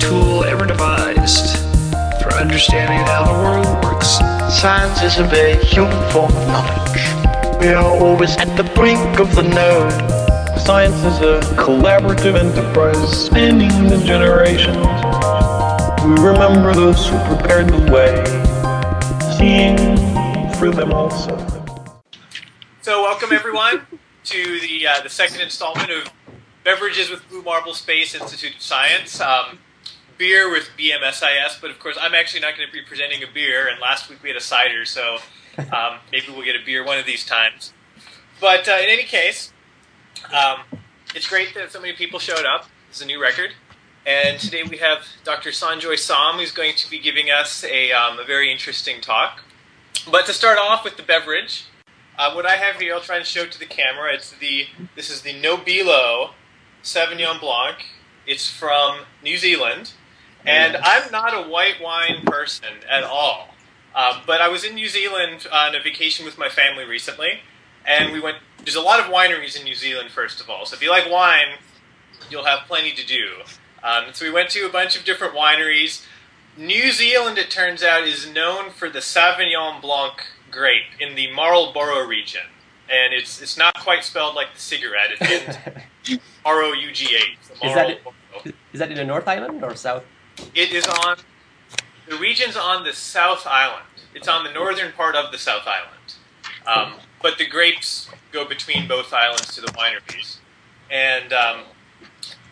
tool ever devised for understanding how the world works. Science is a very human form of knowledge. We are always at the brink of the node. Science is a collaborative enterprise spanning the generations. We remember those who prepared the way, seeing for them also. So, welcome everyone to the uh, the second installment of Beverages with Blue Marble Space Institute of Science. Um, beer with BMSIS, but of course, I'm actually not going to be presenting a beer. And last week we had a cider, so um, maybe we'll get a beer one of these times. But uh, in any case, um, it's great that so many people showed up. It's a new record. And today we have Dr. Sanjoy Som, who's going to be giving us a, um, a very interesting talk. But to start off with the beverage, uh, what I have here, I'll try and show it to the camera. It's the this is the Nobilo Sauvignon Blanc. It's from New Zealand, and I'm not a white wine person at all. Uh, but I was in New Zealand on a vacation with my family recently, and we went. There's a lot of wineries in New Zealand, first of all. So if you like wine, you'll have plenty to do. Um, so we went to a bunch of different wineries. New Zealand, it turns out, is known for the Sauvignon Blanc grape in the Marlborough region, and it's it's not quite spelled like the cigarette. It's R O U G H. Is that is that in the North Island or South? It is on the region's on the South Island. It's on the northern part of the South Island, um, but the grapes go between both islands to the wineries, and um,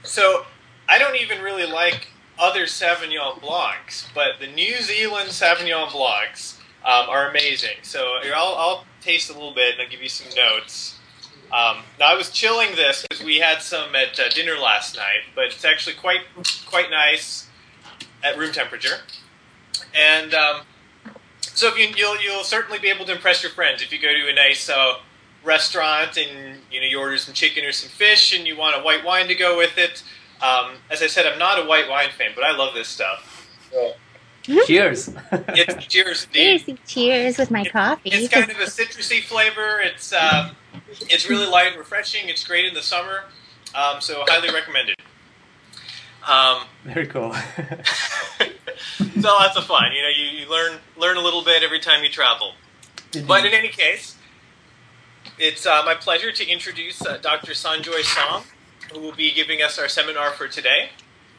so I don't even really like other Sauvignon Blancs, but the New Zealand Sauvignon Blancs um, are amazing. So I'll, I'll, taste a little bit and I'll give you some notes. Um, now I was chilling this because we had some at uh, dinner last night, but it's actually quite quite nice at room temperature. And um, so if you, you'll you'll certainly be able to impress your friends if you go to a nice uh, restaurant and you know you order some chicken or some fish and you want a white wine to go with it. Um, as I said, I'm not a white wine fan, but I love this stuff. So, Cheers. it's cheers, cheers, cheers with my it, coffee. It's kind of a citrusy flavor. It's uh, it's really light and refreshing. It's great in the summer, um, so highly recommended. Um, Very cool. so lots of fun. You know, you, you learn learn a little bit every time you travel. Indeed. But in any case, it's uh, my pleasure to introduce uh, Dr. Sanjoy Som, who will be giving us our seminar for today.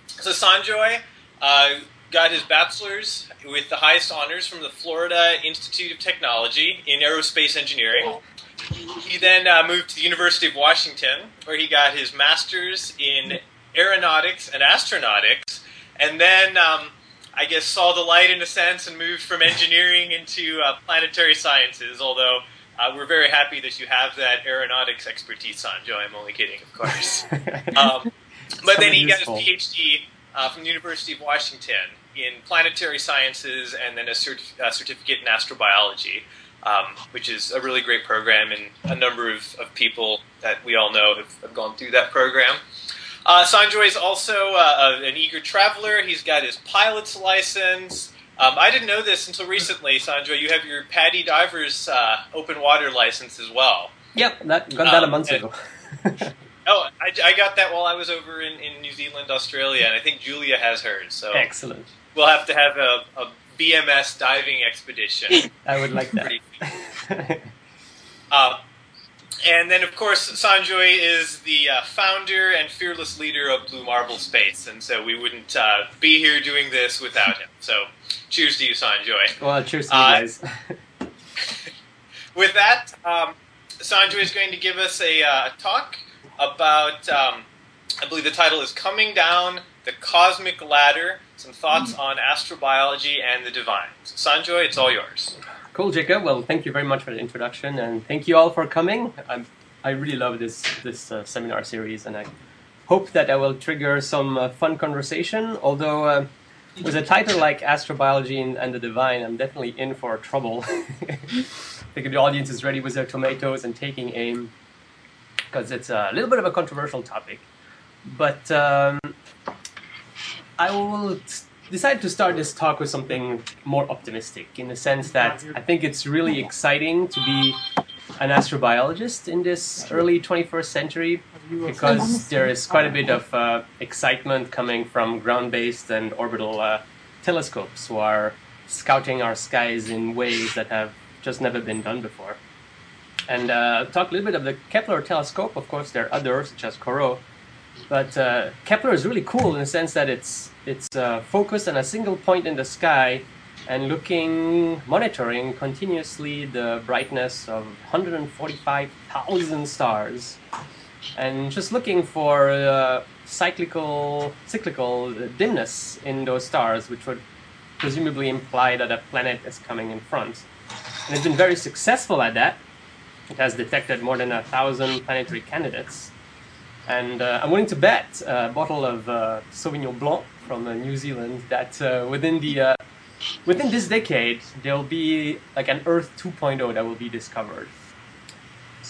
So Sanjoy uh, got his bachelor's with the highest honors from the Florida Institute of Technology in aerospace engineering. He then uh, moved to the University of Washington, where he got his master's in aeronautics and astronautics, and then um, I guess saw the light in a sense and moved from engineering into uh, planetary sciences. Although uh, we're very happy that you have that aeronautics expertise, Sanjo. I'm only kidding, of course. Um, but then he got his PhD uh, from the University of Washington in planetary sciences and then a, a certificate in astrobiology, um, which is a really great program, and a number of, of people that we all know have, have gone through that program. Uh, Sanjoy is also uh, an eager traveler. He's got his pilot's license. Um, I didn't know this until recently, Sanjoy. You have your PADI Divers uh, open water license as well. Yep, that got that a Um, month and- ago. Oh, I, I got that while I was over in, in New Zealand, Australia, and I think Julia has hers. So Excellent. we'll have to have a, a BMS diving expedition. I would like that. Pretty- Um, and then, of course, Sanjoy is the uh, founder and fearless leader of Blue Marble Space, and so we wouldn't uh, be here doing this without him. So, cheers to you, Sanjoy. well, cheers to you Uh, guys. With that, um, Sanjoy is going to give us a uh, talk about, um, I believe the title is Coming Down the Cosmic Ladder Some Thoughts on Astrobiology and the Divine. So, Sanjoy, it's all yours. Cool, Jacob. Well, thank you very much for the introduction, and thank you all for coming. I'm, I really love this this uh, seminar series, and I hope that I will trigger some uh, fun conversation. Although uh, with a title like Astrobiology and, the Divine, I'm definitely in for trouble. I think the audience is ready with their tomatoes and taking aim, because it's a little bit of a controversial topic. But um, I will decided to start this talk with something more optimistic in the sense that I think it's really exciting to be an astrobiologist in this early 21st century because there is quite a bit of uh, excitement coming from ground-based and orbital uh, telescopes who are scouting our skies in ways that have just never been done before. And uh, talk a little bit of the Kepler telescope. Of course, there are others such as Corot, but uh, Kepler is really cool in the sense that it's it's uh, focused on a single point in the sky and looking, monitoring continuously the brightness of 145,000 stars, and just looking for uh, cyclical cyclical dimness in those stars, which would presumably imply that a planet is coming in front. And it's been very successful at that. It has detected more than a thousand planetary candidates. And uh, I'm willing to bet a bottle of uh, Sauvignon Blanc from uh, New Zealand that uh, within the uh, within this decade there'll be like an Earth 2.0 that will be discovered.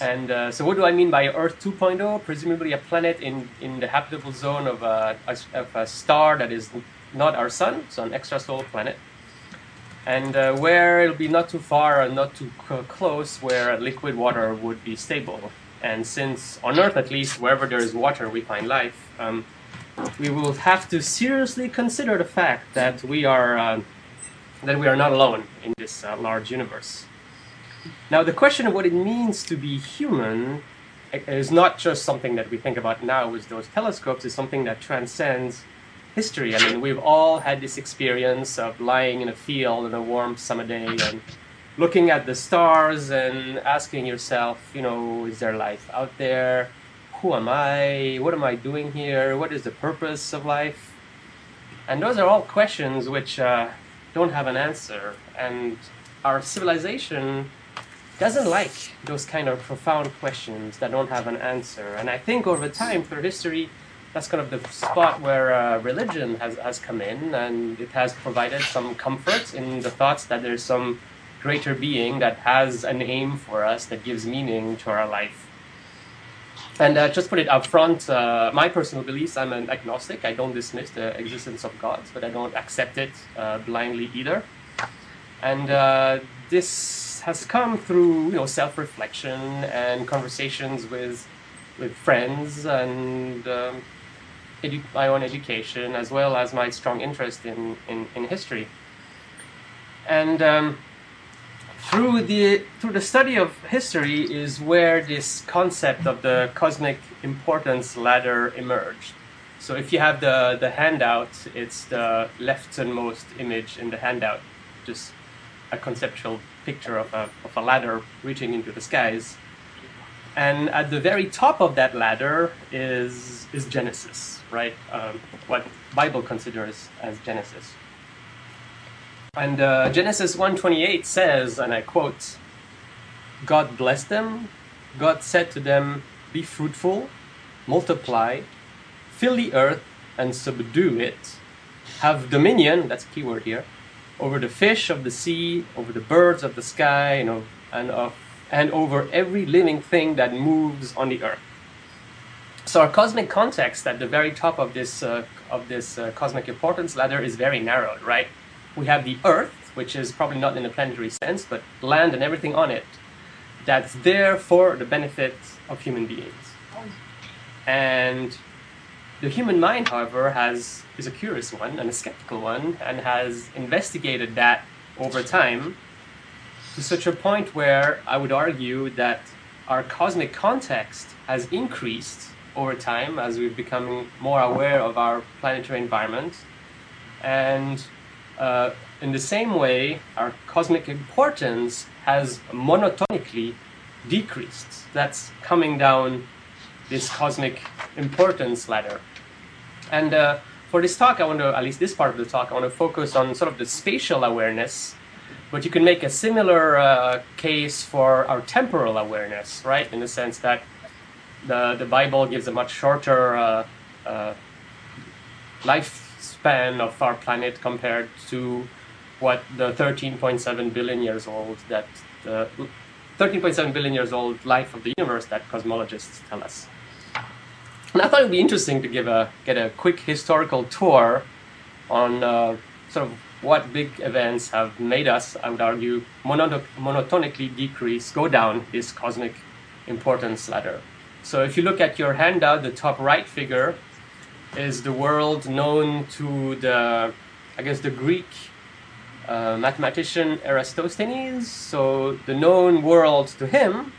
And so, what do I mean by Earth 2.0? Presumably, a planet in, in the habitable zone of a, of a star that is not our sun, so an extrasolar planet, and uh, where it'll be not too far and not too close where liquid water would be stable. And since on Earth, at least, wherever there is water, we find life, um, we will have to seriously consider the fact that we are uh, that we are not alone in this uh, large universe. Now, the question of what it means to be human is not just something that we think about now with those telescopes. It's something that transcends history. I mean, we've all had this experience of lying in a field on a warm summer day and looking at the stars and asking yourself, you know, is there life out there? Who am I? What am I doing here? What is the purpose of life? And those are all questions which uh, don't have an answer. And our civilization doesn't like those kind of profound questions that don't have an answer. And I think over time, through history, that's kind of the spot where uh, religion has, has come in and it has provided some comfort in the thoughts that there's some greater being that has an aim for us that gives meaning to our life. And uh, just put it up front, uh, my personal beliefs, I'm an agnostic. I don't dismiss the existence of gods, but I don't accept it uh, blindly either. And uh, this has come through, you know, self-reflection and conversations with, with friends and um, edu- my own education as well as my strong interest in, in, in history. And um, through the through the study of history is where this concept of the cosmic importance ladder emerged. So if you have the, the handout, it's the leftmost image in the handout, just a conceptual picture of a, of a ladder reaching into the skies. And at the very top of that ladder is, is Genesis, right? Um, what Bible considers as Genesis. And uh, Genesis 1:28 says, and I quote, God blessed them. God said to them, "Be fruitful, multiply, fill the earth and subdue it. Have dominion, that's a key word here, over the fish of the sea, over the birds of the sky, and, and, of, and over every living thing that moves on the earth. So our cosmic context at the very top of this, uh, of this uh, cosmic importance ladder is very narrowed, right? We have the earth, which is probably not in a planetary sense, but land and everything on it, that's there for the benefit of human beings. And the human mind, however, has is a curious one and a skeptical one, and has investigated that over time to such a point where I would argue that our cosmic context has increased over time as we've become more aware of our planetary environment. And uh, in the same way, our cosmic importance has monotonically decreased. That's coming down this cosmic importance ladder. And uh, for this talk, I want to, at least this part of the talk, I want to focus on sort of the spatial awareness, but you can make a similar uh, case for our temporal awareness, right? In the sense that the, the Bible gives a much shorter uh, uh, lifespan of our planet compared to what the 13.7 billion years old that the 13.7 billion years old life of the universe that cosmologists tell us. And I thought it would be interesting to give a get a quick historical tour on uh, sort of what big events have made us, I would argue, monotonically decrease, go down this cosmic importance ladder. So if you look at your handout, the top right figure is the world known to the, I guess, the Greek uh, mathematician Eratosthenes. So the known world to him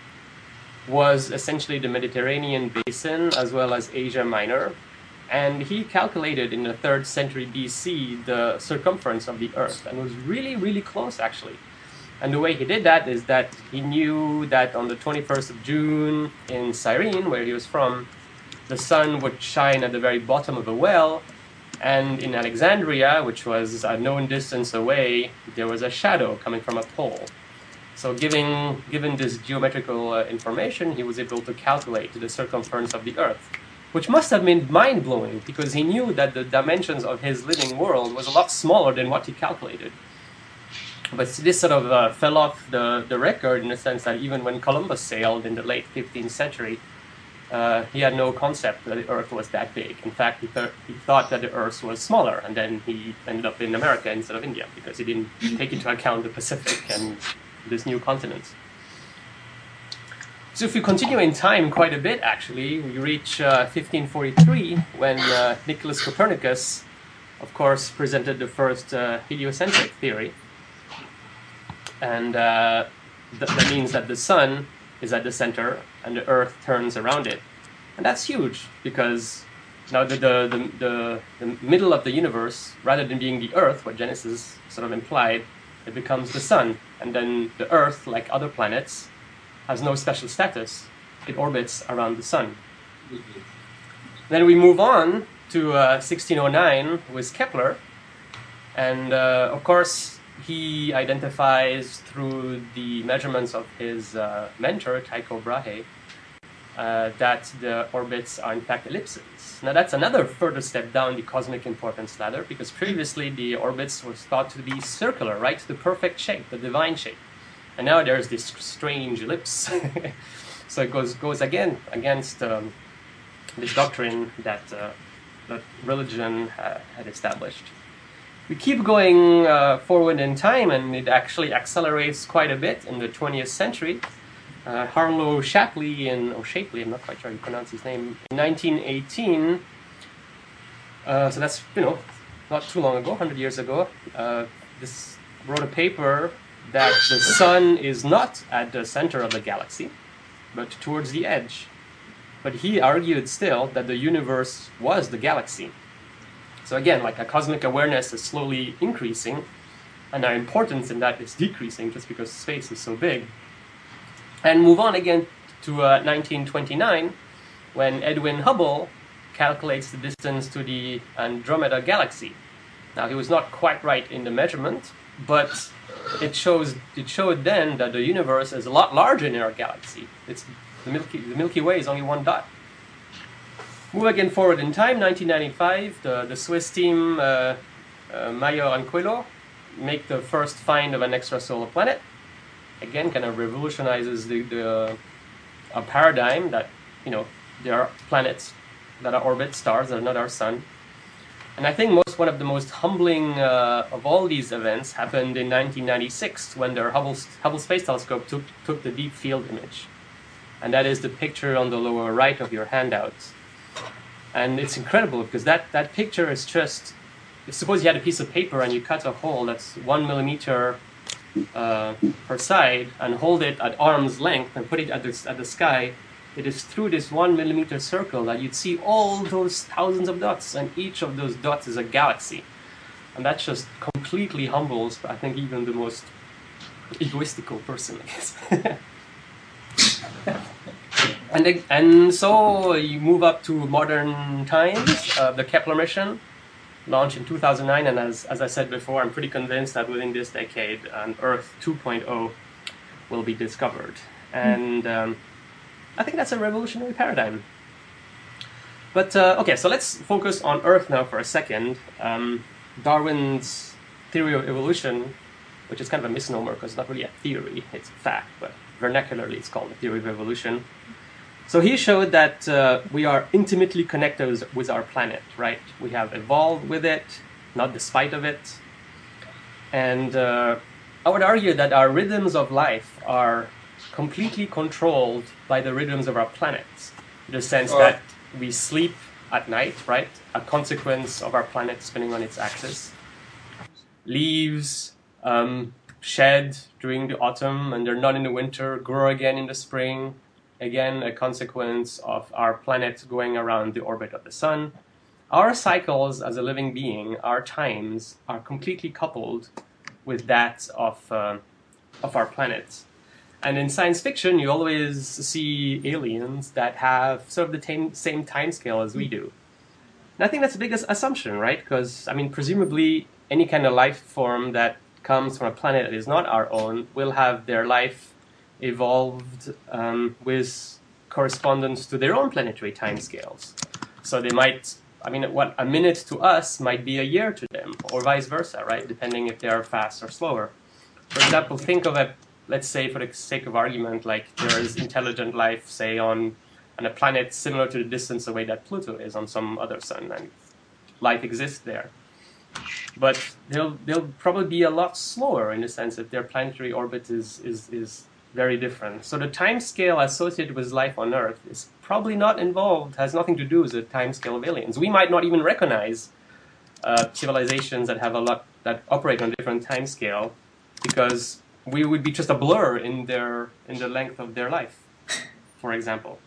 was essentially the Mediterranean basin as well as Asia Minor. And he calculated in the third century BC the circumference of the Earth and was really, really close actually. And the way he did that is that he knew that on the 21st of June in Cyrene, where he was from, the sun would shine at the very bottom of a well, and in Alexandria, which was a known distance away, there was a shadow coming from a pole. So, given, given this geometrical uh, information, he was able to calculate the circumference of the Earth, which must have been mind blowing because he knew that the dimensions of his living world was a lot smaller than what he calculated. But this sort of uh, fell off the, the record in the sense that even when Columbus sailed in the late 15th century, uh, he had no concept that the Earth was that big. In fact, he, th- he thought that the Earth was smaller, and then he ended up in America instead of India because he didn't take into account the Pacific and this new continent. So if we continue in time quite a bit, actually, we reach uh, 1543 when uh, Nicholas Copernicus, of course, presented the first uh, heliocentric theory and uh, th- that means that the sun is at the center and the earth turns around it. And that's huge because now the, the, the, the, middle of the universe rather than being the earth what genesis sort of implied it becomes the sun. And then the earth like other planets has no special status. It orbits around the sun. Then we move on to uh, 1609 with kepler. And uh, of course he identifies through the measurements of his uh, mentor, Tycho Brahe, uh, that the orbits are in fact ellipses. Now that's another further step down the cosmic importance ladder because previously the orbits was thought to be circular, right? The perfect shape, the divine shape. And now there's this strange ellipse. so it goes, goes again against um, this doctrine that, uh, that religion uh, had established we keep going uh, forward in time and it actually accelerates quite a bit in the 20th century. Uh, Harlow Shapley in, or Shapley, I'm not quite sure how you pronounce his name, in 1918, uh, so that's, you know, not too long ago, 100 years ago, uh, this wrote a paper that the sun is not at the center of the galaxy, but towards the edge. But he argued still that the universe was the galaxy. So again, like a cosmic awareness is slowly increasing, and our importance in that is decreasing just because space is so big. And move on again to uh, 1929, when Edwin Hubble calculates the distance to the Andromeda galaxy. Now he was not quite right in the measurement, but it shows it showed then that the universe is a lot larger than our galaxy. It's the Milky the Milky Way is only one dot. Move again forward in time, 1995, the, the Swiss team, uh, uh, Mayor and Queloz, make the first find of an extrasolar planet. Again, kind of revolutionizes the, the a paradigm that, you know, there are planets that are orbit stars that are not our sun. And I think most one of the most humbling uh, of all these events happened in 1996 when the Hubble, Hubble Space Telescope took, took the deep field image. And that is the picture on the lower right of your handout and it's incredible because that, that picture is just suppose you had a piece of paper and you cut a hole that's one millimeter uh, per side and hold it at arm's length and put it at the, at the sky it is through this one millimeter circle that you'd see all those thousands of dots and each of those dots is a galaxy and that just completely humbles i think even the most egoistical person i guess and and so you move up to modern times. Uh, the Kepler mission launched in 2009, and as as I said before, I'm pretty convinced that within this decade, an Earth 2.0 will be discovered, and um, I think that's a revolutionary paradigm. But uh, okay, so let's focus on Earth now for a second. Um, Darwin's theory of evolution, which is kind of a misnomer because it's not really a theory, it's a fact, but vernacularly it's called the theory of evolution. So he showed that uh, we are intimately connected with our planet, right? We have evolved with it, not despite of it. And uh, I would argue that our rhythms of life are completely controlled by the rhythms of our planet. in the sense Or- that we sleep at night, right? A consequence of our planet spinning on its axis. Leaves um, shed during the autumn and they're not in the winter, grow again in the spring. Again, a consequence of our planet going around the orbit of the sun. Our cycles as a living being, our times, are completely coupled with that of, uh, of our planet. And in science fiction, you always see aliens that have sort of the tam- same time scale as we do. And I think that's a big as- assumption, right? Because, I mean, presumably any kind of life form that comes from a planet that is not our own will have their life evolved um, with correspondence to their own planetary timescales. So they might, I mean, what a minute to us might be a year to them, or vice versa, right? Depending if they are fast or slower. For example, think of a, let's say, for the sake of argument, like there is intelligent life, say, on, on a planet similar to the distance away that Pluto is on some other sun, and life exists there. But they'll, they'll probably be a lot slower in the sense that their planetary orbit is, is, is very different. So the time scale associated with life on Earth is probably not involved, has nothing to do with the time scale of aliens. We might not even recognize uh, civilizations that have a lot that operate on a different time scale because we would be just a blur in their in the length of their life, for example.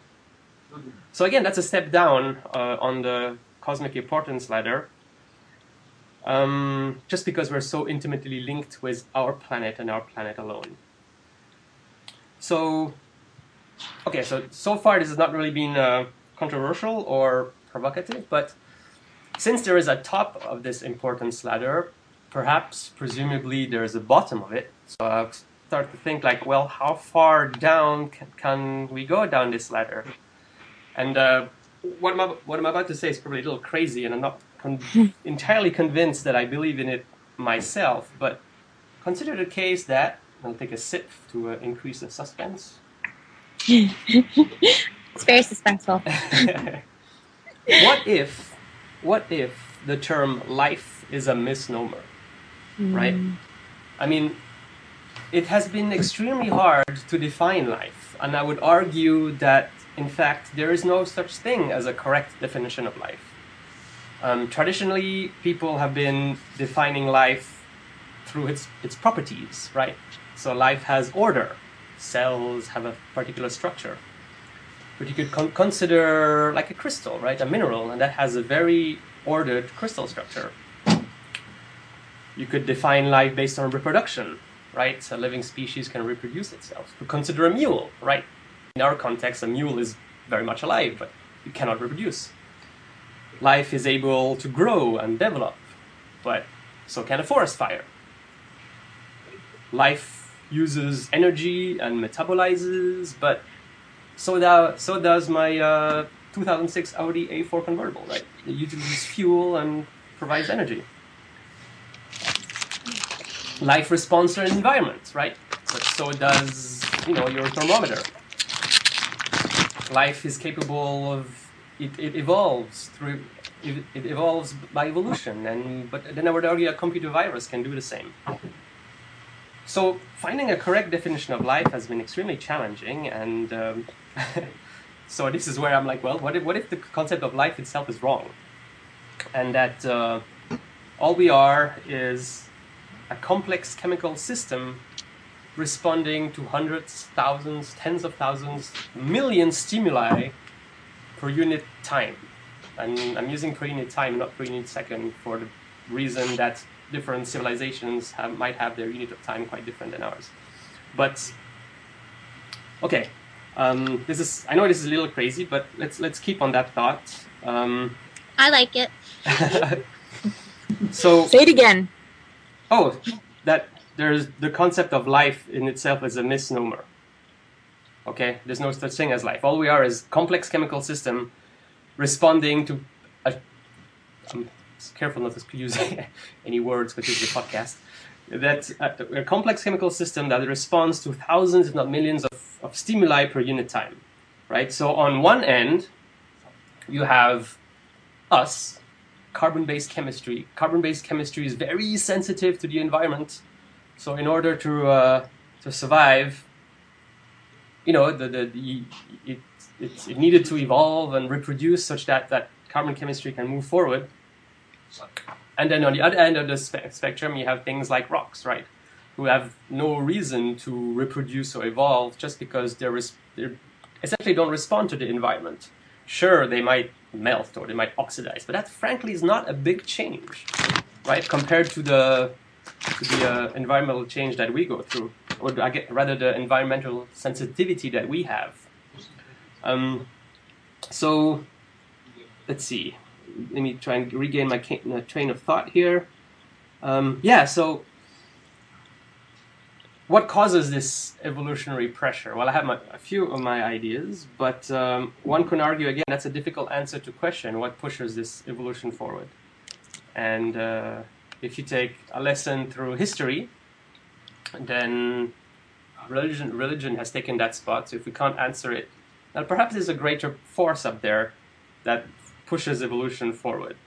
So again, that's a step down uh, on the cosmic importance ladder. Um, just because we're so intimately linked with our planet and our planet alone. So, okay, so so far this has not really been uh, controversial or provocative, but since there is a top of this importance ladder, perhaps, presumably, there is a bottom of it. So I start to think like, well, how far down can, can we go down this ladder? And uh, what, I'm, what I'm about to say is probably a little crazy, and I'm not con- entirely convinced that I believe in it myself, but consider the case that, I'll take a sip to uh, increase the suspense. It's very suspenseful. what if, what if the term life is a misnomer, right? I mean, it has been extremely hard to define life, and I would argue that, in fact, there is no such thing as a correct definition of life. Um, traditionally, people have been defining life through its, its properties, right? So life has order. Cells have a particular structure. But you could con- consider like a crystal, right? A mineral, and that has a very ordered crystal structure. You could define life based on reproduction, right? A living species can reproduce itself. Consider a mule, right? In our context, a mule is very much alive, but it cannot reproduce. Life is able to grow and develop, but so can a forest fire. Life uses energy and metabolizes, but so, da- so does my uh, 2006 Audi A4 convertible, right? It uses fuel and provides energy. Life responds to an environment, right? But so does, you know, your thermometer. Life is capable of, it, it evolves through, it, it evolves by evolution, and but then I would argue a computer virus can do the same. So finding a correct definition of life has been extremely challenging, and um, so this is where I'm like, well, what if, what if the concept of life itself is wrong, and that uh, all we are is a complex chemical system responding to hundreds, thousands, tens of thousands, million stimuli per unit time. And I'm using per unit time, not per unit second, for the reason that different civilizations have, might have their unit of time quite different than ours. But okay, um, this is I know this is a little crazy, but let's let's keep on that thought. Um, I like it. so Say it again. oh, that there's the concept of life in itself is a misnomer. Okay, there's no such thing as life. All we are is complex chemical system responding to a. I'm careful not to use any words because it's a podcast. That a, a complex chemical system that responds to thousands, if not millions, of, of stimuli per unit time. Right. So on one end, you have us, carbon-based chemistry. Carbon-based chemistry is very sensitive to the environment. So in order to uh, to survive, you know, the, the, the it it, it needed to evolve and reproduce such that that carbon chemistry can move forward. And then on the other end of the spe- spectrum, you have things like rocks, right? Who have no reason to reproduce or evolve just because they're, res- they're essentially don't respond to the environment. Sure, they might melt or they might oxidize, but that frankly is not a big change, right? Compared to the to the uh, environmental change that we go through, or rather the environmental sensitivity that we have. Um, so let's see. Let me try and regain my train of thought here. Um, yeah, so what causes this evolutionary pressure? Well, I have my, a few of my ideas, but um, one can argue again that's a difficult answer to question. What pushes this evolution forward? And uh, if you take a lesson through history, then religion religion has taken that spot. So if we can't answer it, then perhaps there's a greater force up there that pushes evolution forward.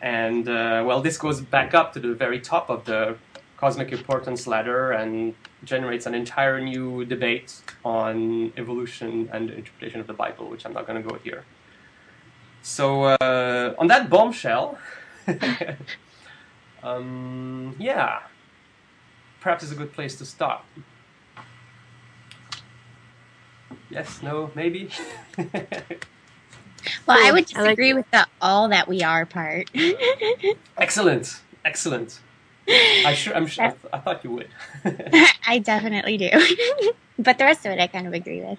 And uh, well, this goes back up to the very top of the cosmic importance ladder and generates an entire new debate on evolution and interpretation of the Bible, which I'm not going to go here. So uh, on that bombshell, um, yeah, perhaps it's a good place to stop. Yes, no, maybe. Well, I would I like disagree with the all that we are part. excellent, excellent. I sure, I'm sure. I, th- I thought you would. I definitely do. but the rest of it, I kind of agree with.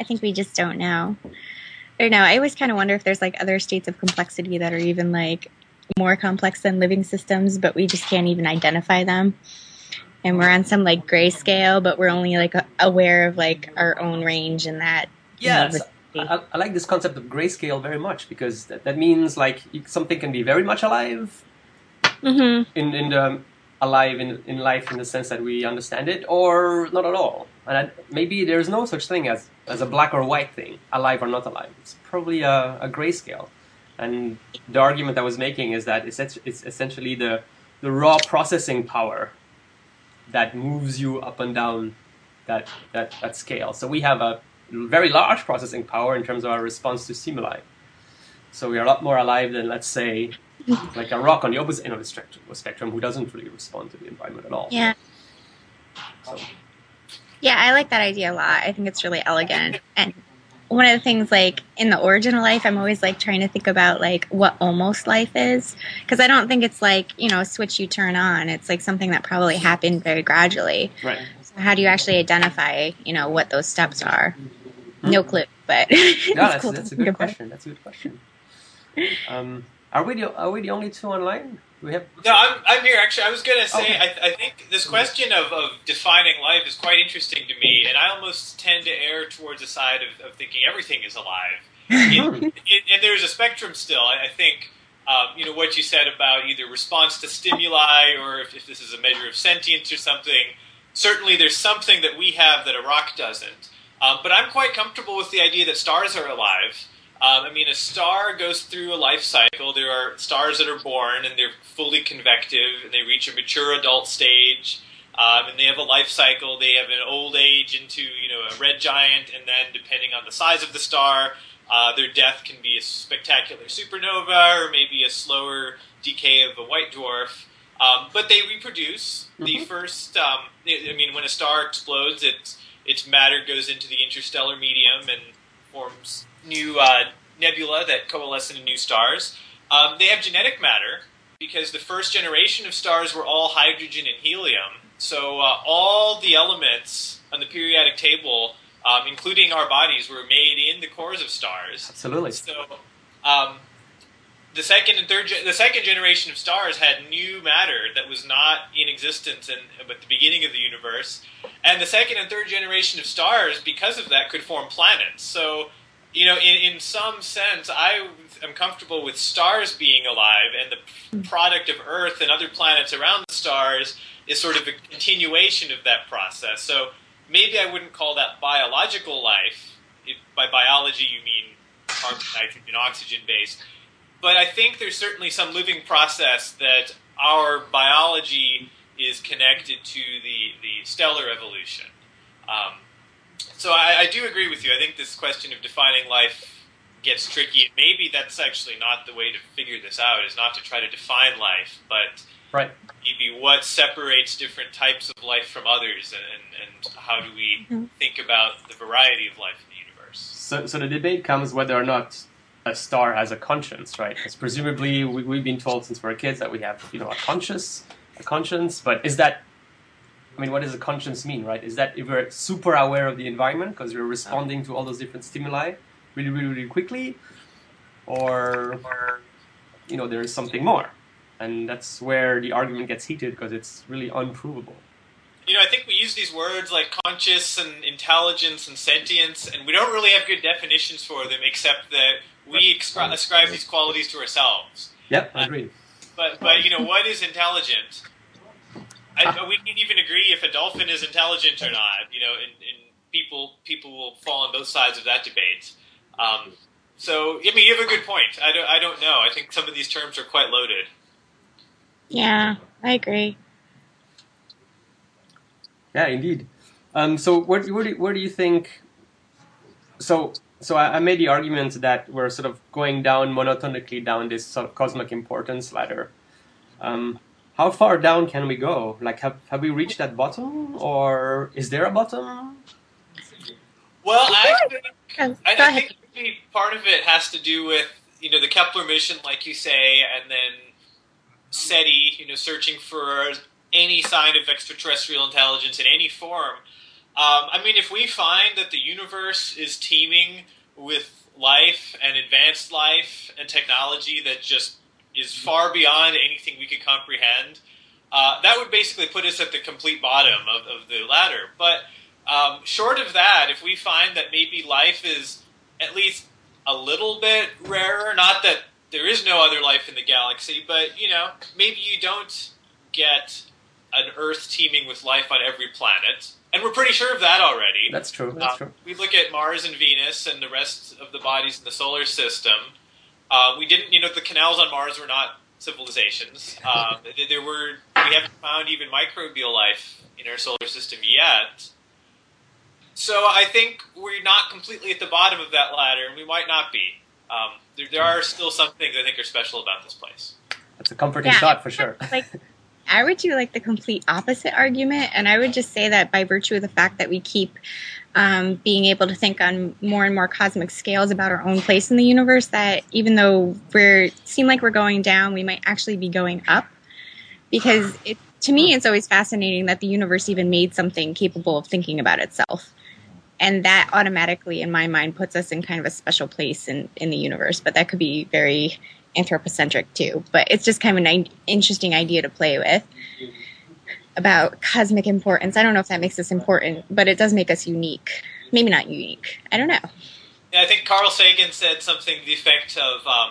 I think we just don't know. I don't know. I always kind of wonder if there's like other states of complexity that are even like more complex than living systems, but we just can't even identify them. And we're on some like gray scale, but we're only like aware of like our own range and that. you know, Yes, the- I, I like this concept of grayscale very much because that, that means like something can be very much alive Mhm. in in the alive in in life in the sense that we understand it, or not at all. And I, maybe there's no such thing as as a black or white thing, alive or not alive. It's probably a, a grayscale. And the argument I was making is that it's, it's essentially the the raw processing power that moves you up and down that that that scale. So we have a very large processing power in terms of our response to stimuli. So we are a lot more alive than, let's say, like a rock on the opposite end of the spectrum, spectrum who doesn't really respond to the environment at all. Yeah. So, Yeah, I like that idea a lot. I think it's really elegant. And one of the things, like in the origin of life, I'm always like trying to think about like what almost life is, because I don't think it's like you know a switch you turn on. It's like something that probably happened very gradually. right. So how do you actually identify, you know, what those steps are? No clue, but No, it's that's, cool that's a good about. question. That's a good question. Um, are we the are we the only two online? We have No, I'm, I'm here. Actually, I was going to say, Okay. I, I think this question of, of defining life is quite interesting to me, and I almost tend to err towards the side of, of thinking everything is alive. It- it- and there's a spectrum still. I, I think, um, you know, what you said about either response to stimuli or if, if this is a measure of sentience or something, certainly there's something that we have that a rock doesn't. Um, but I'm quite comfortable with the idea that stars are alive. Um, I mean, a star goes through a life cycle. There are stars that are born and they're fully convective and they reach a mature adult stage. Um, and they have a life cycle. They have an old age into you know a red giant, and then depending on the size of the star, uh, their death can be a spectacular supernova or maybe a slower decay of a white dwarf. Um, but they reproduce. The first, um, I mean, when a star explodes, its its matter goes into the interstellar medium and forms new uh, nebula that coalesce into new stars. Um, they have genetic matter because the first generation of stars were all hydrogen and helium. So uh, all the elements on the periodic table, um, including our bodies, were made in the cores of stars. absolutely? So, um, the second and third, the second generation of stars had new matter that was not in existence in, at the beginning of the universe, and the second and third generation of stars, because of that, could form planets. So, you know, in, in some sense, I am comfortable with stars being alive, and the product of Earth and other planets around the stars is sort of a continuation of that process. So, maybe I wouldn't call that biological life. If by biology you mean carbon, nitrogen, oxygen based. But I think there's certainly some living process that our biology is connected to the, the stellar evolution. Um, So I, I do agree with you. I think this question of defining life gets tricky. Maybe that's actually not the way to figure this out. Is not to try to define life, but Right. maybe what separates different types of life from others, and, and, and how do we Mhm. think about the variety of life in the universe? So, so the debate comes whether or not a star has a conscience, right? Because presumably we, we've been told since we're kids that we have, you know, a conscious, a conscience. But is that, I mean, what does a conscience mean, right? Is that if we're super aware of the environment because we're responding to all those different stimuli really, really, really quickly, or, you know, there is something more, and that's where the argument gets heated because it's really unprovable. You know, I think we use these words like conscious and intelligence and sentience, and we don't really have good definitions for them, except that we excri- ascribe these qualities to ourselves. Yep, I agree. But, but you know, what is intelligent? I, we can't even agree if a dolphin is intelligent or not. You know, and, and people people will fall on both sides of that debate. Um, so, I mean, you have a good point. I don't, I don't know. I think some of these terms are quite loaded. Yeah, I agree. Yeah, indeed. Um, so where, where, do, where do you think? So so I, I made the argument that we're sort of going down monotonically down this sort of cosmic importance ladder. Um, how far down can we go? Like, have have we reached that bottom, or is there a bottom? Well, I think I, I think maybe part of it has to do with you know the Kepler mission, like you say, and then SETI, you know, searching for any sign of extraterrestrial intelligence in any form. Um, I mean, if we find that the universe is teeming with life and advanced life and technology that just is far beyond anything we could comprehend, uh, that would basically put us at the complete bottom of, of the ladder. But um, short of that, if we find that maybe life is at least a little bit rarer, not that there is no other life in the galaxy, but you know, maybe you don't get an Earth teeming with life on every planet, and we're pretty sure of that already. That's true. That's Um, true. we look at Mars and Venus and the rest of the bodies in the solar system. Uh, we didn't, you know, the canals on Mars were not civilizations. Um, there- there were, we haven't found even microbial life in our solar system yet. So I think we're not completely at the bottom of that ladder, and we might not be. Um, there, there are still some things I think are special about this place. That's a comforting Yeah. thought for sure. like I would do like the complete opposite argument, and I would just say that by virtue of the fact that we keep um, being able to think on more and more cosmic scales about our own place in the universe, that even though we're seem like we're going down, we might actually be going up. Because it, to me, it's always fascinating that the universe even made something capable of thinking about itself. And that automatically, in my mind, puts us in kind of a special place in, in the universe. But that could be very anthropocentric too. But it's just kind of an interesting idea to play with about cosmic importance. I don't know if that makes us important, but it does make us unique. Maybe not unique. I don't know. Yeah, I think Carl Sagan said something to the effect of, um,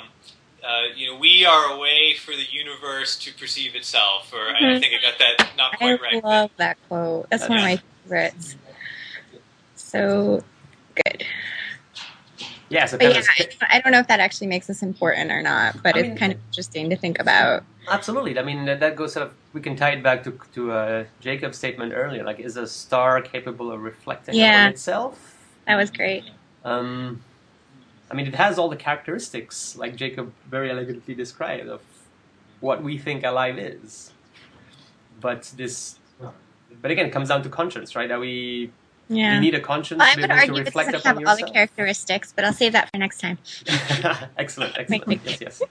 uh, you know, we are a way for the universe to perceive itself, or I Mhm. think I got that not I quite right. love that quote. That's one of my favorites. So good. Yeah, so But yeah, I, don't know if that actually makes us important or not, but I it's mean- kind of interesting to think about. Absolutely. I mean, that that goes sort of. We can tie it back to to uh, Jacob's statement earlier. Like, is a star capable of reflecting Yeah. on itself? That was great. Um, I mean, it has all the characteristics, like Jacob very elegantly described, of what we think alive is. But this, but again, it comes down to conscience, right? That we Yeah. you need a conscience Well, I to be would able to argue it reflect doesn't upon have all the characteristics, but I'll save that for next time. excellent, excellent. Yes, yes.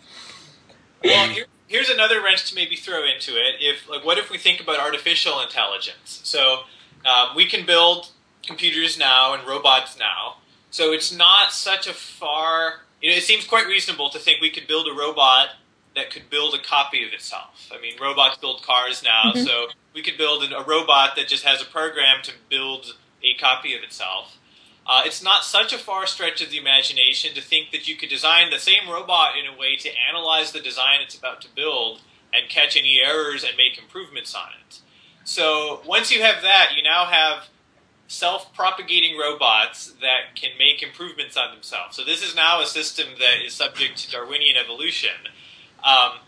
Well, here, here's another wrench to maybe throw into it. If like, what if we think about artificial intelligence? So um, we can build computers now and robots now. So it's not such a far. You know, it seems quite reasonable to think we could build a robot that could build a copy of itself. I mean, robots build cars now, Mhm. so we could build an, a robot that just has a program to build a copy of itself. Uh, it's not such a far stretch of the imagination to think that you could design the same robot in a way to analyze the design it's about to build and catch any errors and make improvements on it. So once you have that, you now have self-propagating robots that can make improvements on themselves. So this is now a system that is subject to Darwinian evolution. Um,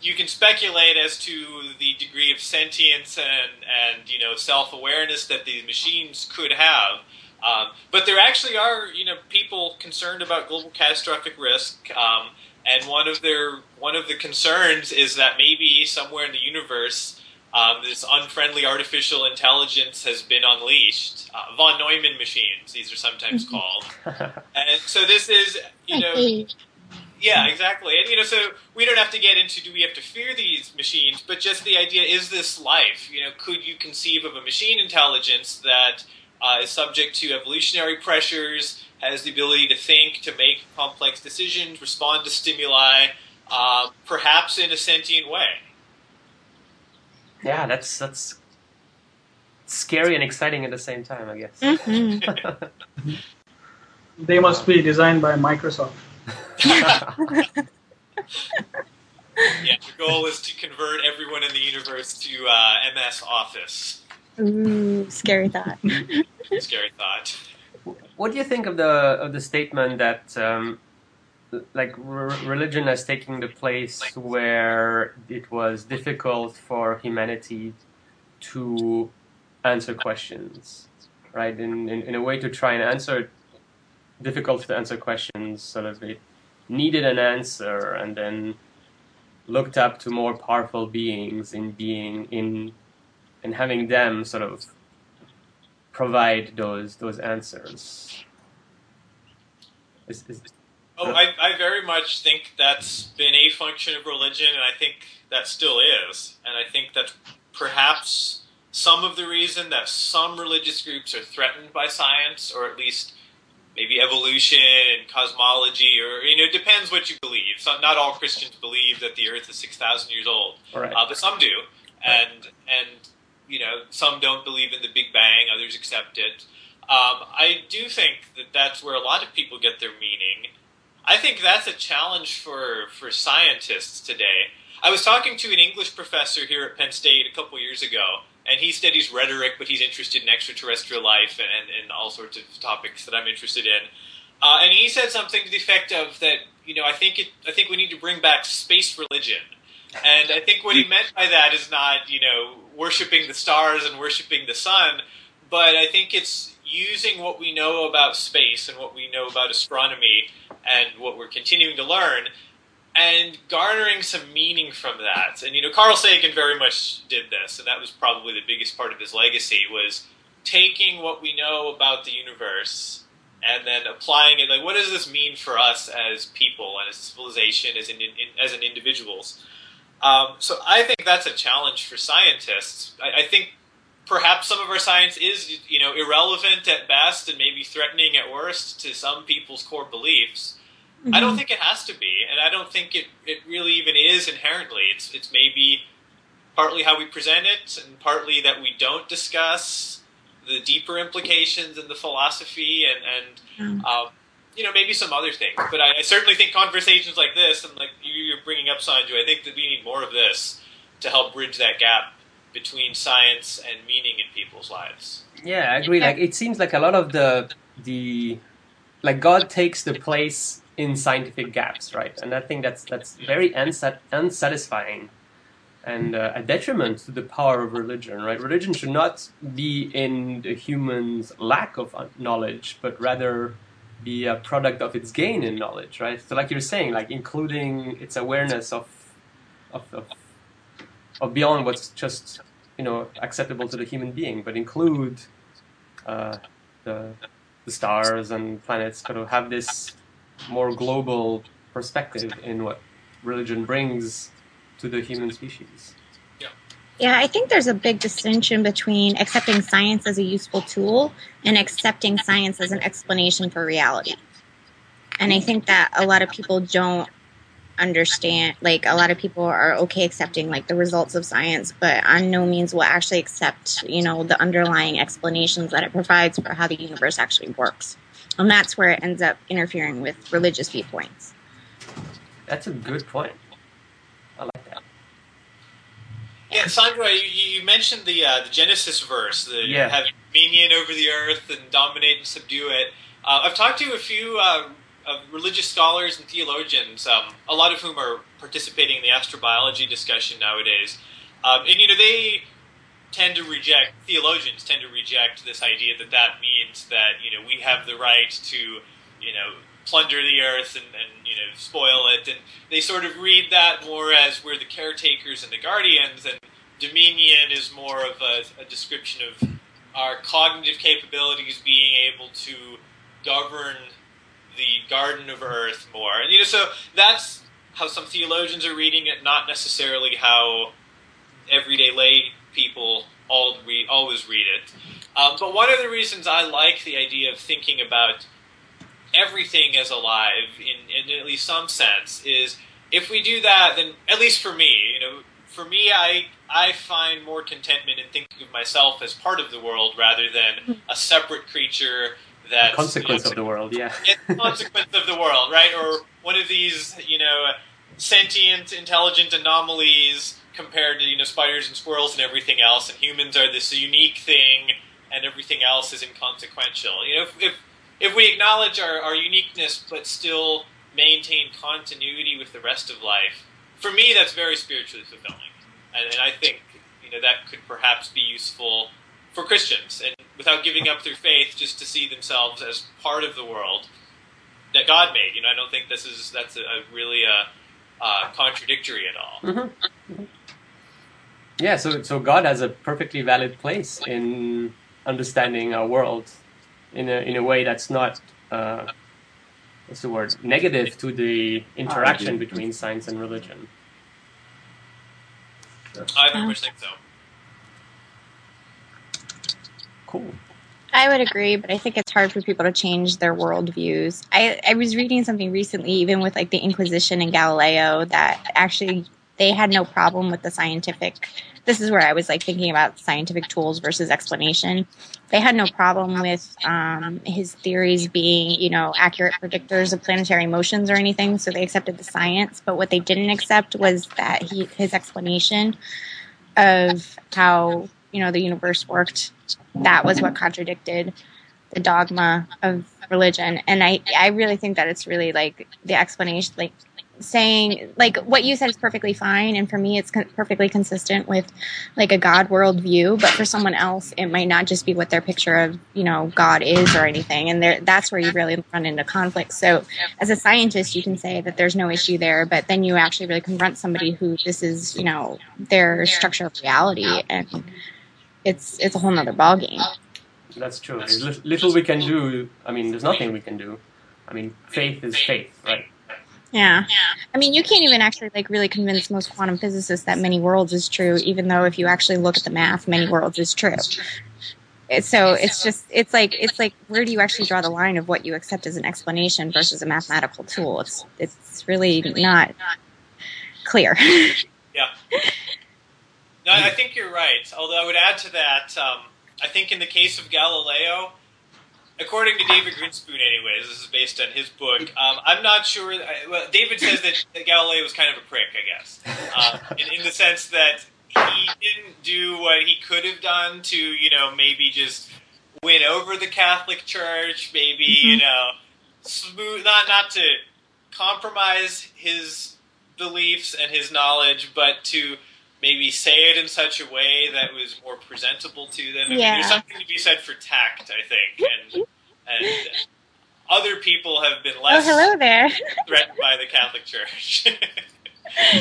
you can speculate as to the degree of sentience and, and you know self awareness that these machines could have. Um, but there actually are you know people concerned about global catastrophic risk, um, and one of their one of the concerns is that maybe somewhere in the universe um, this unfriendly artificial intelligence has been unleashed. Uh, von Neumann machines, these are sometimes Mm-hmm. called. and so this is you know yeah, exactly. And you know, so we don't have to get into do we have to fear these machines, but just the idea is this life? You know, could you conceive of a machine intelligence that uh, is subject to evolutionary pressures, has the ability to think, to make complex decisions, respond to stimuli, uh, perhaps in a sentient way? Yeah, that's that's scary and exciting at the same time, I guess. hmm They must be designed by Microsoft. Yeah, the goal is to convert everyone in the universe to uh, MS Office. Ooh, scary thought. Scary thought. What do you think of the of the statement that um, like re- religion has taken the place where it was difficult for humanity to answer questions, right? In, in in a way to try and answer difficult to answer questions, sort of it needed an answer and then looked up to more powerful beings in being in in having them sort of provide those those answers. Is, is, Oh, I, I very much think that's been a function of religion, and I think that still is. And I think that's perhaps some of the reason that some religious groups are threatened by science, or at least maybe evolution and cosmology, or, you know, it depends what you believe. So not all Christians believe that the earth is 6,000 years old, right. uh, but some do. And, and, you know, some don't believe in the Big Bang, others accept it. Um, I do think that that's where a lot of people get their meaning. I think that's a challenge for, for scientists today. I was talking to an English professor here at Penn State a couple years ago, and he studies rhetoric, but he's interested in extraterrestrial life and, and, and all sorts of topics that I'm interested in. Uh, and he said something to the effect of that, you know, I think it, I think we need to bring back space religion. And I think what he meant by that is not, you know, worshiping the stars and worshiping the sun, but I think it's using what we know about space and what we know about astronomy and what we're continuing to learn and garnering some meaning from that. And you know, Carl Sagan very much did this, and that was probably the biggest part of his legacy was taking what we know about the universe and then applying it. Like, what does this mean for us as people and as civilization, as in, in as an individuals? Um, so I think that's a challenge for scientists. I, I think perhaps some of our science is, you know, irrelevant at best and maybe threatening at worst to some people's core beliefs. I don't think it has to be, and I don't think it, it really even is inherently. It's it's maybe partly how we present it, and partly that we don't discuss the deeper implications and the philosophy, and and um, you know maybe some other things. But I, I certainly think conversations like this, and like you- you're bringing up, Sanjoy, I think that we need more of this to help bridge that gap between science and meaning in people's lives. Yeah, I agree. Like it seems like a lot of the the like God takes the place in scientific gaps, right? And I think that's that's very unsat- unsatisfying and uh, a detriment to the power of religion, right? Religion should not be in the human's lack of knowledge, but rather be a product of its gain in knowledge, right? So, like you're saying, like including its awareness of of, of, of beyond what's just you know acceptable to the human being, but include uh, the the stars and planets, kind of have this more global perspective in what religion brings to the human species. Yeah, I think there's a big distinction between accepting science as a useful tool and accepting science as an explanation for reality. And I think that a lot of people don't understand like a lot of people are okay accepting like the results of science but on no means will actually accept you know the underlying explanations that it provides for how the universe actually works and that's where it ends up interfering with religious viewpoints That's a good point. I like that. Yeah, Sandra, you, you mentioned the uh, the Genesis verse, the Yeah. having dominion over the earth and dominate and subdue it. Uh, I've talked to a few uh, of religious scholars and theologians, um, a lot of whom are participating in the astrobiology discussion nowadays, um, and you know they tend to reject theologians tend to reject this idea that that means that you know we have the right to you know plunder the earth and, and you know spoil it, and they sort of read that more as we're the caretakers and the guardians, and dominion is more of a, a description of our cognitive capabilities being able to govern the garden of earth more. And you know, so that's how some theologians are reading it, not necessarily how everyday lay people all read, always read it. Um, but one of the reasons I like the idea of thinking about everything as alive in, in at least some sense is if we do that, then at least for me, you know, for me, I I find more contentment in thinking of myself as part of the world rather than a separate creature that consequence you know, of the world. Yeah, consequence of the world, right? Or one of these, you know, sentient, intelligent anomalies compared to you know spiders and squirrels and everything else, and humans are this unique thing, and everything else is inconsequential. You know, if if, if we acknowledge our, our uniqueness but still maintain continuity with the rest of life, for me, that's very spiritually fulfilling, and, and I think you know that could perhaps be useful for Christians, and without giving up their faith, just to see themselves as part of the world that God made. You know, I don't think this is that's a, a really a, uh, contradictory at all. Mm-hmm. Yeah, so so God has a perfectly valid place in understanding our world in a in a way that's not uh, what's the word negative to the interaction between science and religion. I very much think so. Cool. I would agree, but I think it's hard for people to change their worldviews. I, I was reading something recently, even with like the Inquisition and Galileo, that actually they had no problem with the scientific. This is where I was like thinking about scientific tools versus explanation. They had no problem with um, his theories being, you know, accurate predictors of planetary motions or anything. So they accepted the science. But what they didn't accept was that he his explanation of how you know the universe worked. That was what contradicted the dogma of religion. And I I really think that it's really like the explanation, like saying like what you said is perfectly fine. And for me it's con- perfectly consistent with like a god world view but for someone else it might not just be what their picture of you know god is or anything. And there that's where you really run into conflict. So as a scientist you can say that there's no issue there. But then you actually really confront somebody who this is you know their structure of reality. And it's it's a whole nother ballgame. That's true. There's little we can do. I mean there's nothing we can do. I mean faith is faith right yeah. I mean, you can't even actually like really convince most quantum physicists that many worlds is true, even though if you actually look at the math, many worlds is true. So it's just it's like it's like where do you actually draw the line of what you accept as an explanation versus a mathematical tool? It's it's really not clear. yeah. No, I think you're right. Although I would add to that, um, I think in the case of Galileo, according to David Grinspoon, anyways, this is based on his book. Um, I'm not sure. I, well, David says that Galileo was kind of a prick, I guess, uh, in, in, the sense that he didn't do what he could have done to, you know, maybe just win over the Catholic Church, maybe mm-hmm. you know, smooth, not not to compromise his beliefs and his knowledge, but to maybe say it in such a way that was more presentable to them. I yeah. mean, there's something to be said for tact, I think, and and other people have been less. Oh, hello there. threatened by the Catholic Church.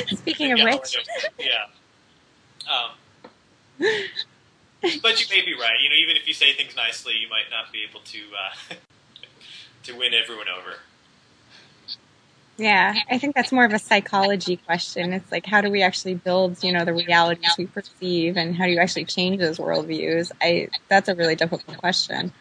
Speaking of which, yeah. Um, but you may be right. You know, even if you say things nicely, you might not be able to uh, to win everyone over. Yeah, I think that's more of a psychology question. It's like how do we actually build, you know, the realities we perceive, and how do you actually change those worldviews? I that's a really difficult question.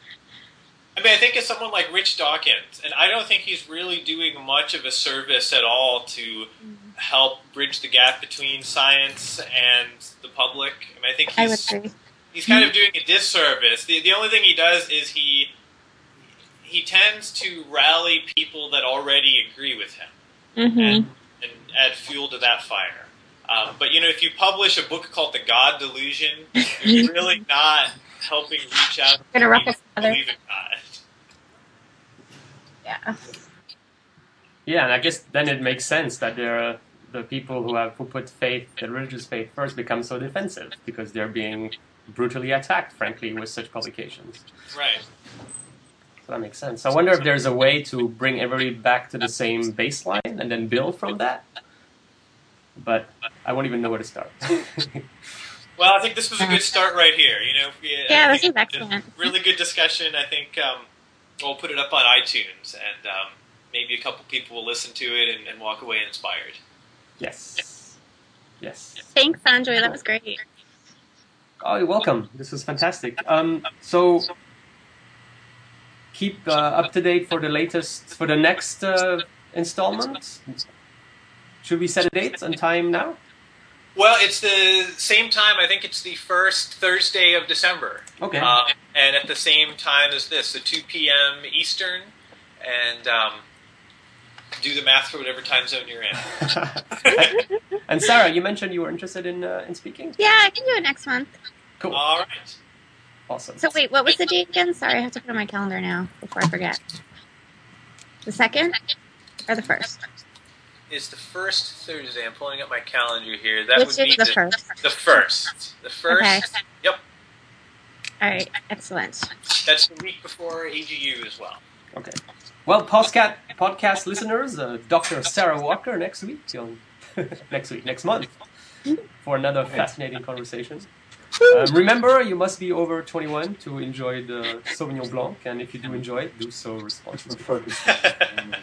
I mean, I think it's someone like Rich Dawkins, and I don't think he's really doing much of a service at all to help bridge the gap between science and the public. I mean, I think he's, he's kind of doing a disservice. The, the only thing he does is he he tends to rally people that already agree with him mm-hmm. and, and, add fuel to that fire. Um, but you know, if you publish a book called The God Delusion, you're really not helping reach out to people who believe in God. Yeah. Yeah, and I guess then it makes sense that there are the people who have who put faith, the religious faith first, become so defensive because they're being brutally attacked, frankly, with such publications. Right. So that makes sense. I wonder if there's a way to bring everybody back to the same baseline and then build from that. But I won't even know where to start. Well, I think this was a good start right here. You know, We- Yeah, this think was excellent. Really good discussion. I think um, we'll put it up on iTunes, and um, maybe a couple people will listen to it and, and walk away inspired. yes. Yes. Thanks, Sanjoy. That was great. Oh, you're welcome. This was fantastic. Um, so keep uh, up to date for the latest for the next uh, installment. Should we set a date and time now? Well, it's the same time. I think it's the first Thursday of December. Okay. Um, and at the same time as this, so 2 p.m. Eastern, and um, do the math for whatever time zone you're in. and Sarah, you mentioned you were interested in uh, in speaking. Yeah, I can do it next month. Cool. All right. Awesome. So wait, what was the date again? Sorry, I have to put it on my calendar now before I forget. The second or the first? Is the first Thursday? I'm pulling up my calendar here. That Which would be is the first? The first. The first. Okay. Yep. All right, excellent. That's the week before AGU as well. Okay. Well, podcast podcast listeners, uh, Dr. Sarah Walker next week, on, next week, next month, for another fascinating conversation. Um, remember, you must be over 21 to enjoy the Sauvignon Blanc, and if you do enjoy it, do so responsibly.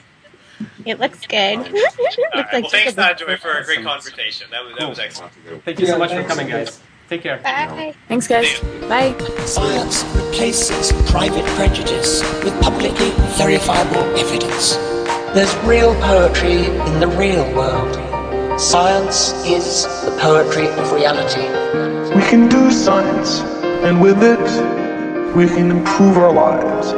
It looks good. All Looks right. like Well, thanks, chicken. Sanjoy, for a great conversation. That was that was excellent. Thank you so much for coming, guys. Take care. Bye. Thanks, guys. Bye. Science replaces private prejudice with publicly verifiable evidence. There's real poetry in the real world. Science is the poetry of reality. We can do science, and with it, we can improve our lives.